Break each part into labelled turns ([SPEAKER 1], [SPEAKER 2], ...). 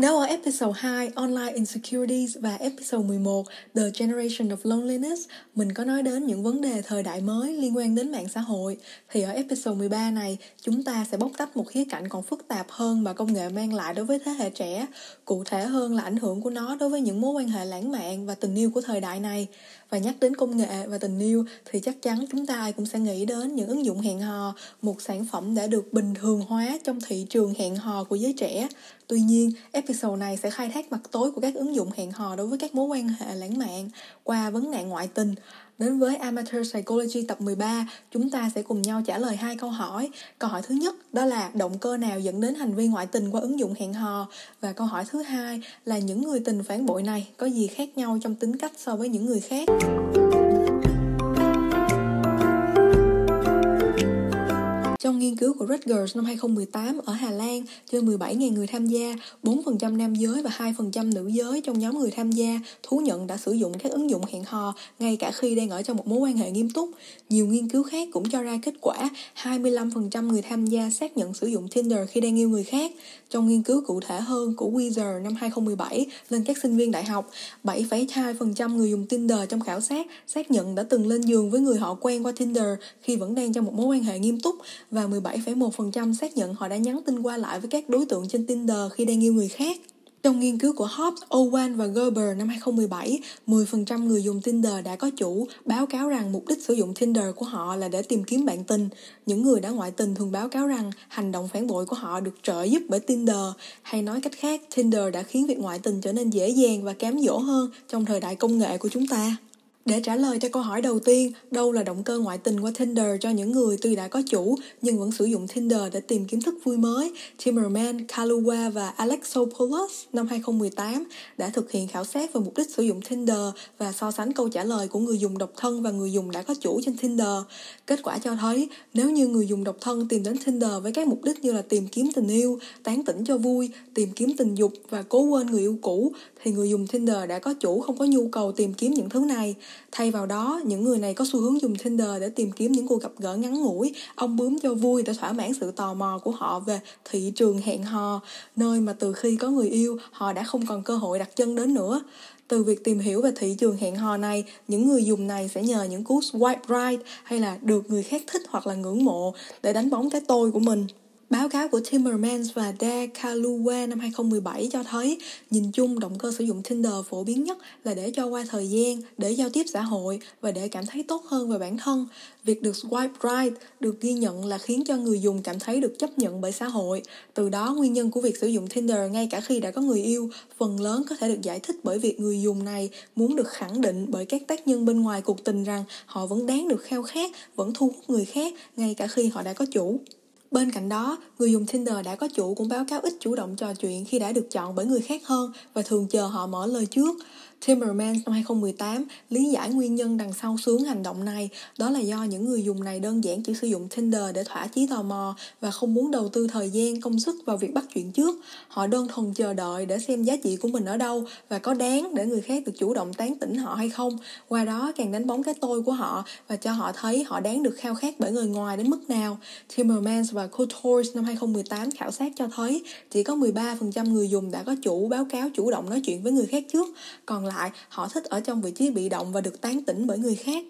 [SPEAKER 1] Nếu ở episode 2 Online Insecurities và episode 11 The Generation of Loneliness. Mình có nói đến những vấn đề thời đại mới liên quan đến mạng xã hội. Thì ở episode 13 này, chúng ta sẽ bóc tách một khía cạnh còn phức tạp hơn mà công nghệ mang lại đối với thế hệ trẻ, cụ thể hơn là ảnh hưởng của nó đối với những mối quan hệ lãng mạn và tình yêu của thời đại này. Và nhắc đến công nghệ và tình yêu, thì chắc chắn chúng ta ai cũng sẽ nghĩ đến những ứng dụng hẹn hò, một sản phẩm đã được bình thường hóa trong thị trường hẹn hò của giới trẻ. Tuy nhiên, episode này sẽ khai thác mặt tối của các ứng dụng hẹn hò đối với các mối quan hệ lãng mạn qua vấn nạn ngoại tình. Đến với Amateur Psychology tập 13, chúng ta sẽ cùng nhau trả lời hai câu hỏi. Câu hỏi thứ nhất đó là động cơ nào dẫn đến hành vi ngoại tình qua ứng dụng hẹn hò và câu hỏi thứ hai là những người tình phản bội này có gì khác nhau trong tính cách so với những người khác. Trong nghiên cứu của Rutgers năm 2018 ở Hà Lan, trên 17.000 người tham gia, 4% nam giới và 2% nữ giới trong nhóm người tham gia thú nhận đã sử dụng các ứng dụng hẹn hò ngay cả khi đang ở trong một mối quan hệ nghiêm túc. Nhiều nghiên cứu khác cũng cho ra kết quả 25% người tham gia xác nhận sử dụng Tinder khi đang yêu người khác. Trong nghiên cứu cụ thể hơn của Weiser năm 2017 lên các sinh viên đại học, 7,2% người dùng Tinder trong khảo sát xác nhận đã từng lên giường với người họ quen qua Tinder khi vẫn đang trong một mối quan hệ nghiêm túc và 17,1% xác nhận họ đã nhắn tin qua lại với các đối tượng trên Tinder khi đang yêu người khác. Trong nghiên cứu của Hobbs, Owen và Gerber năm 2017, 10% người dùng Tinder đã có chủ báo cáo rằng mục đích sử dụng Tinder của họ là để tìm kiếm bạn tình. Những người đã ngoại tình thường báo cáo rằng hành động phản bội của họ được trợ giúp bởi Tinder. Hay nói cách khác, Tinder đã khiến việc ngoại tình trở nên dễ dàng và cám dỗ hơn trong thời đại công nghệ của chúng ta. Để trả lời cho câu hỏi đầu tiên, đâu là động cơ ngoại tình qua Tinder cho những người tuy đã có chủ nhưng vẫn sử dụng Tinder để tìm kiếm thức vui mới, Timmerman, Kaluwa và Alexopoulos năm 2018 đã thực hiện khảo sát về mục đích sử dụng Tinder và so sánh câu trả lời của người dùng độc thân và người dùng đã có chủ trên Tinder. Kết quả cho thấy, nếu như người dùng độc thân tìm đến Tinder với các mục đích như là tìm kiếm tình yêu, tán tỉnh cho vui, tìm kiếm tình dục và cố quên người yêu cũ, thì người dùng Tinder đã có chủ không có nhu cầu tìm kiếm những thứ này. Thay vào đó, những người này có xu hướng dùng Tinder để tìm kiếm những cuộc gặp gỡ ngắn ngủi, ông bướm cho vui để thỏa mãn sự tò mò của họ về thị trường hẹn hò, nơi mà từ khi có người yêu, họ đã không còn cơ hội đặt chân đến nữa. Từ việc tìm hiểu về thị trường hẹn hò này, những người dùng này sẽ nhờ những cú swipe right hay là được người khác thích hoặc là ngưỡng mộ để đánh bóng cái tôi của mình. Báo cáo của Timmermans và De Calua năm 2017 cho thấy nhìn chung động cơ sử dụng Tinder phổ biến nhất là để cho qua thời gian, để giao tiếp xã hội và để cảm thấy tốt hơn về bản thân. Việc được swipe right được ghi nhận là khiến cho người dùng cảm thấy được chấp nhận bởi xã hội. Từ đó nguyên nhân của việc sử dụng Tinder ngay cả khi đã có người yêu, phần lớn có thể được giải thích bởi việc người dùng này muốn được khẳng định bởi các tác nhân bên ngoài cuộc tình rằng họ vẫn đáng được khao khát, vẫn thu hút người khác ngay cả khi họ đã có chủ. Bên cạnh đó, người dùng Tinder đã có chủ cũng báo cáo ít chủ động trò chuyện khi đã được chọn bởi người khác hơn và thường chờ họ mở lời trước. Timmermans năm 2018 lý giải nguyên nhân đằng sau sướng hành động này đó là do những người dùng này đơn giản chỉ sử dụng Tinder để thỏa chí tò mò và không muốn đầu tư thời gian, công sức vào việc bắt chuyện trước. Họ đơn thuần chờ đợi để xem giá trị của mình ở đâu và có đáng để người khác được chủ động tán tỉnh họ hay không. Qua đó càng đánh bóng cái tôi của họ và cho họ thấy họ đáng được khao khát bởi người ngoài đến mức nào. Timmermans và Coutures năm 2018 khảo sát cho thấy chỉ có 13% người dùng đã có chủ báo cáo chủ động nói chuyện với người khác trước, còn lại, họ thích ở trong vị trí bị động và được tán tỉnh bởi người khác.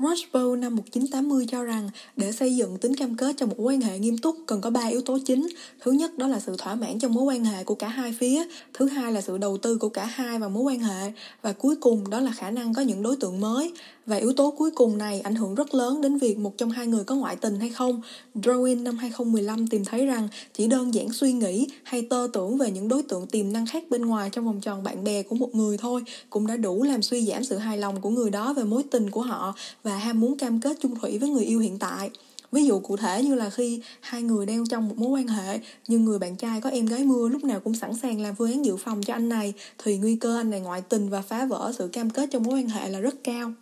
[SPEAKER 1] Rushbow năm 1980 cho rằng để xây dựng tính cam kết trong một mối quan hệ nghiêm túc cần có ba yếu tố chính. Thứ nhất, đó là sự thỏa mãn trong mối quan hệ của cả hai phía. Thứ hai là sự đầu tư của cả hai vào mối quan hệ. Và cuối cùng, đó là khả năng có những đối tượng mới. Và yếu tố cuối cùng này ảnh hưởng rất lớn đến việc một trong hai người có ngoại tình hay không. Drawin năm 2015 tìm thấy rằng chỉ đơn giản suy nghĩ hay tơ tưởng về những đối tượng tiềm năng khác bên ngoài trong vòng tròn bạn bè của một người thôi cũng đã đủ làm suy giảm sự hài lòng của người đó về mối tình của họ và ham muốn cam kết chung thủy với người yêu hiện tại. ví dụ cụ thể như là khi hai người đang trong một mối quan hệ, nhưng người bạn trai có em gái mưa lúc nào cũng sẵn sàng làm phương án dự phòng cho anh này, thì nguy cơ anh này ngoại tình và phá vỡ sự cam kết trong mối quan hệ là rất cao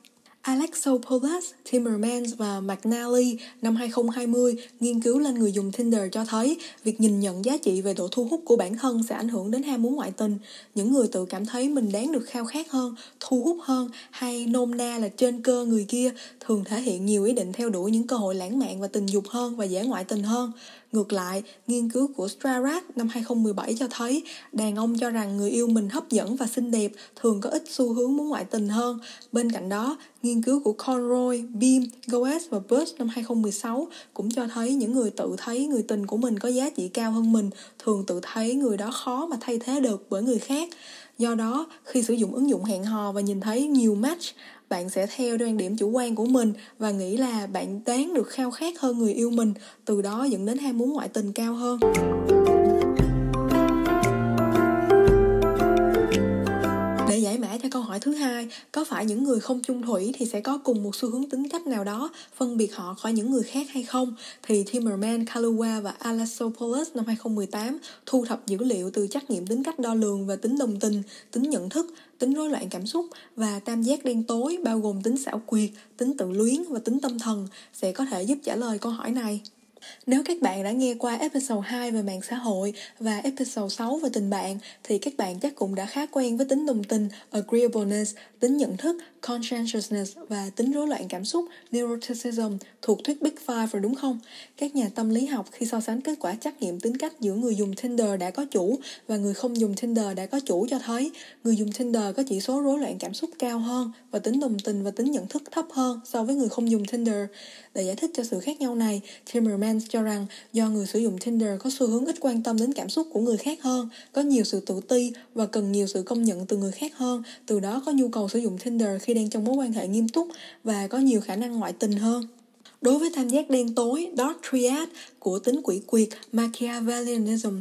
[SPEAKER 1] Alexopoulos, Timmermans và McNally năm 2020 nghiên cứu lên người dùng Tinder cho thấy việc nhìn nhận giá trị về độ thu hút của bản thân sẽ ảnh hưởng đến ham muốn ngoại tình. Những người tự cảm thấy mình đáng được khao khát hơn, thu hút hơn hay nôm na là trên cơ người kia thường thể hiện nhiều ý định theo đuổi những cơ hội lãng mạn và tình dục hơn và dễ ngoại tình hơn. Ngược lại, nghiên cứu của Strarat năm 2017 cho thấy đàn ông cho rằng người yêu mình hấp dẫn và xinh đẹp thường có ít xu hướng muốn ngoại tình hơn. Bên cạnh đó, nghiên cứu của Conroy, Beam, Goes và Bush năm 2016 cũng cho thấy những người tự thấy người tình của mình có giá trị cao hơn mình thường tự thấy người đó khó mà thay thế được bởi người khác. Do đó, khi sử dụng ứng dụng hẹn hò và nhìn thấy nhiều match, bạn sẽ theo quan điểm chủ quan của mình và nghĩ là bạn đáng được khao khát hơn người yêu mình, từ đó dẫn đến ham muốn ngoại tình cao hơn. Có phải những người không chung thủy thì sẽ có cùng một xu hướng tính cách nào đó phân biệt họ khỏi những người khác hay không? Thì Timmerman, Kaluwa và Alasopoulos năm 2018 thu thập dữ liệu từ trắc nghiệm tính cách đo lường và tính đồng tình, tính nhận thức, tính rối loạn cảm xúc và tam giác đen tối bao gồm tính xảo quyệt, tính tự luyến và tính tâm thần sẽ có thể giúp trả lời câu hỏi này. Nếu các bạn đã nghe qua episode 2 về mạng xã hội và episode 6 về tình bạn thì các bạn chắc cũng đã khá quen với tính đồng tình, agreeableness, tính nhận thức, conscientiousness và tính rối loạn cảm xúc, neuroticism thuộc thuyết Big Five rồi đúng không? Các nhà tâm lý học khi so sánh kết quả trắc nghiệm tính cách giữa người dùng Tinder đã có chủ và người không dùng Tinder đã có chủ cho thấy người dùng Tinder có chỉ số rối loạn cảm xúc cao hơn và tính đồng tình và tính nhận thức thấp hơn so với người không dùng Tinder. Để giải thích cho sự khác nhau này, Timmermans cho rằng do người sử dụng Tinder có xu hướng ít quan tâm đến cảm xúc của người khác hơn, có nhiều sự tự ti và cần nhiều sự công nhận từ người khác hơn, từ đó có nhu cầu sử dụng Tinder khi đang trong mối quan hệ nghiêm túc và có nhiều khả năng ngoại tình hơn. Đối với tam giác đen tối, Dark Triad của tính quỷ quyệt Machiavellianism,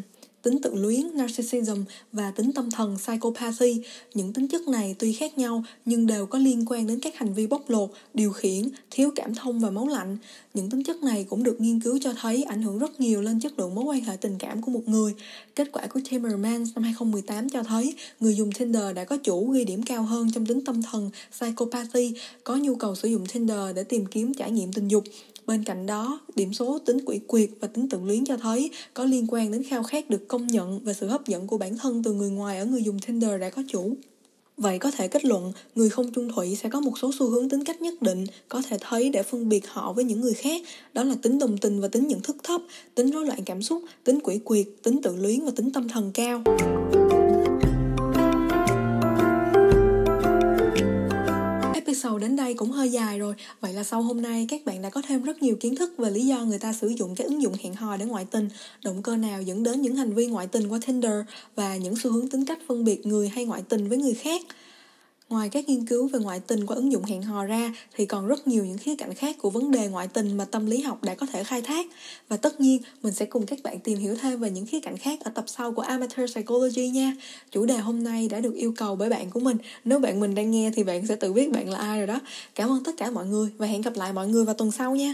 [SPEAKER 1] tính tự luyến narcissism và tính tâm thần psychopathy. Những tính chất này tuy khác nhau nhưng đều có liên quan đến các hành vi bóc lột, điều khiển, thiếu cảm thông và máu lạnh. Những tính chất này cũng được nghiên cứu cho thấy ảnh hưởng rất nhiều lên chất lượng mối quan hệ tình cảm của một người. Kết quả của Timmermans năm 2018 cho thấy người dùng Tinder đã có chủ ghi điểm cao hơn trong tính tâm thần psychopathy, có nhu cầu sử dụng Tinder để tìm kiếm trải nghiệm tình dục Bên cạnh đó, điểm số tính quỷ quyệt và tính tự luyến cho thấy có liên quan đến khao khát được công nhận và sự hấp dẫn của bản thân từ người ngoài ở người dùng Tinder đã có chủ. Vậy có thể kết luận, người không chung thủy sẽ có một số xu hướng tính cách nhất định có thể thấy để phân biệt họ với những người khác, đó là tính đồng tình và tính nhận thức thấp, tính rối loạn cảm xúc, tính quỷ quyệt, tính tự luyến và tính tâm thần cao. Episode đến đây cũng hơi dài rồi. Vậy là sau hôm nay, các bạn đã có thêm rất nhiều kiến thức về lý do người ta sử dụng cái ứng dụng hẹn hò để ngoại tình. Động cơ nào dẫn đến những hành vi ngoại tình qua Tinder Và những xu hướng tính cách phân biệt người hay ngoại tình với người khác? Ngoài các nghiên cứu về ngoại tình qua ứng dụng hẹn hò ra, thì còn rất nhiều những khía cạnh khác của vấn đề ngoại tình mà tâm lý học đã có thể khai thác và tất nhiên, mình sẽ cùng các bạn tìm hiểu thêm về những khía cạnh khác ở tập sau của Amateur Psychology nha. Chủ đề hôm nay đã được yêu cầu bởi bạn của mình. Nếu bạn mình đang nghe thì bạn sẽ tự biết bạn là ai rồi đó. Cảm ơn tất cả mọi người và hẹn gặp lại mọi người vào tuần sau nha.